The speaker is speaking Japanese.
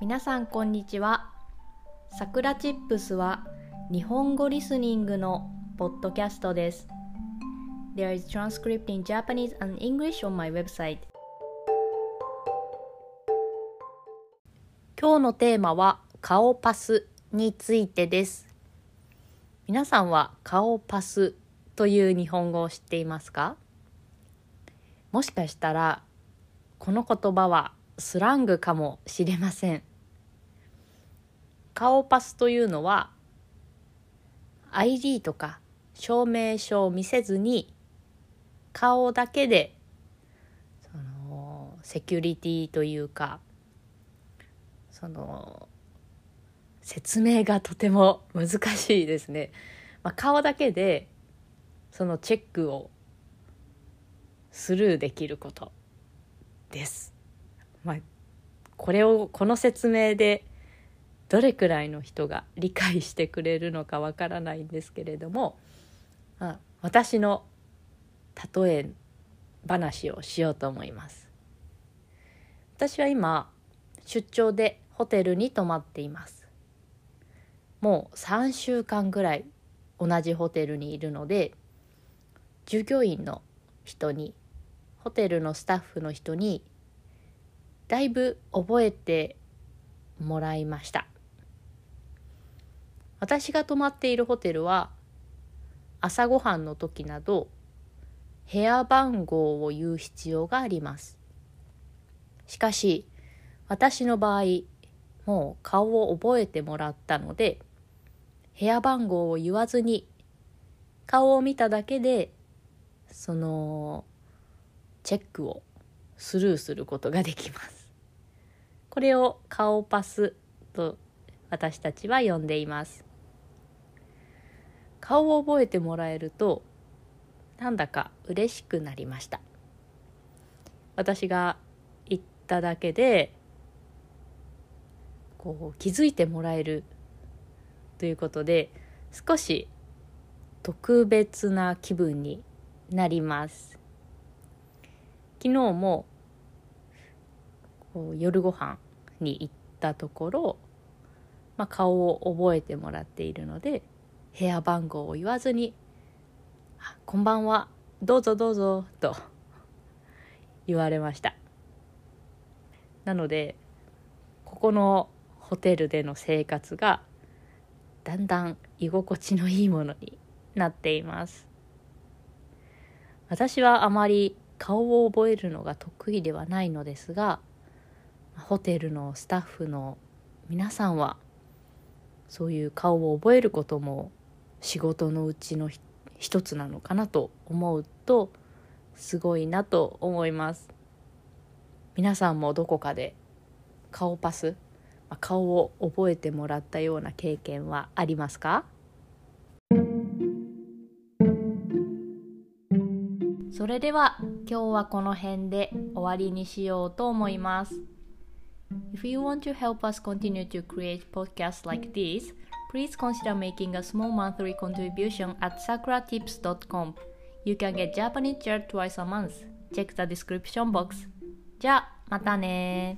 皆さんこんにちは。さくらチップスは日本語リスニングのポッドキャストです。There is transcript in Japanese and English on my website. 今日のテーマは顔パスについてです。皆さんは顔パスという日本語を知っていますか？もしかしたらこの言葉はスラングかもしれません顔パスというのは ID とか証明書を見せずに顔だけでそのセキュリティというかその説明がとても難しいですね、まあ、顔だけでそのチェックをスルーできることです。まあ、これをこの説明でどれくらいの人が理解してくれるのかわからないんですけれども、まあ、私の例え話をしようと思います。私は今出張でホテルに泊まっています。もう3週間ぐらい同じホテルにいるので従業員の人にホテルのスタッフの人にだいぶ覚えてもらいました私が泊まっているホテルは朝ごはんの時など部屋番号を言う必要があります。しかし私の場合もう顔を覚えてもらったので部屋番号を言わずに顔を見ただけでそのチェックをスルーすることができます。これを顔パスと私たちは呼んでいます。顔を覚えてもらえるとなんだか嬉しくなりました。私が言っただけでこう気づいてもらえるということで少し特別な気分になります。昨日もこう夜ご飯に行ったところ、まあ、顔を覚えてもらっているので部屋番号を言わずに「こんばんは。どうぞどうぞ」と言われました。なのでここのホテルでの生活がだんだん居心地のいいものになっています。私はあまり顔を覚えるのが得意ではないのですがホテルのスタッフの皆さんはそういう顔を覚えることも仕事のうちの一つなのかなと思うとすごいなと思います皆さんもどこかで顔パス顔を覚えてもらったような経験はありますか？それでは今日はこの辺で終わりにしようと思います。If you want to help us continue to create podcasts like this, please consider making a small monthly contribution at sakuratips.com. You can get Japanese chair twice a month. Check the description box. じゃあ、またね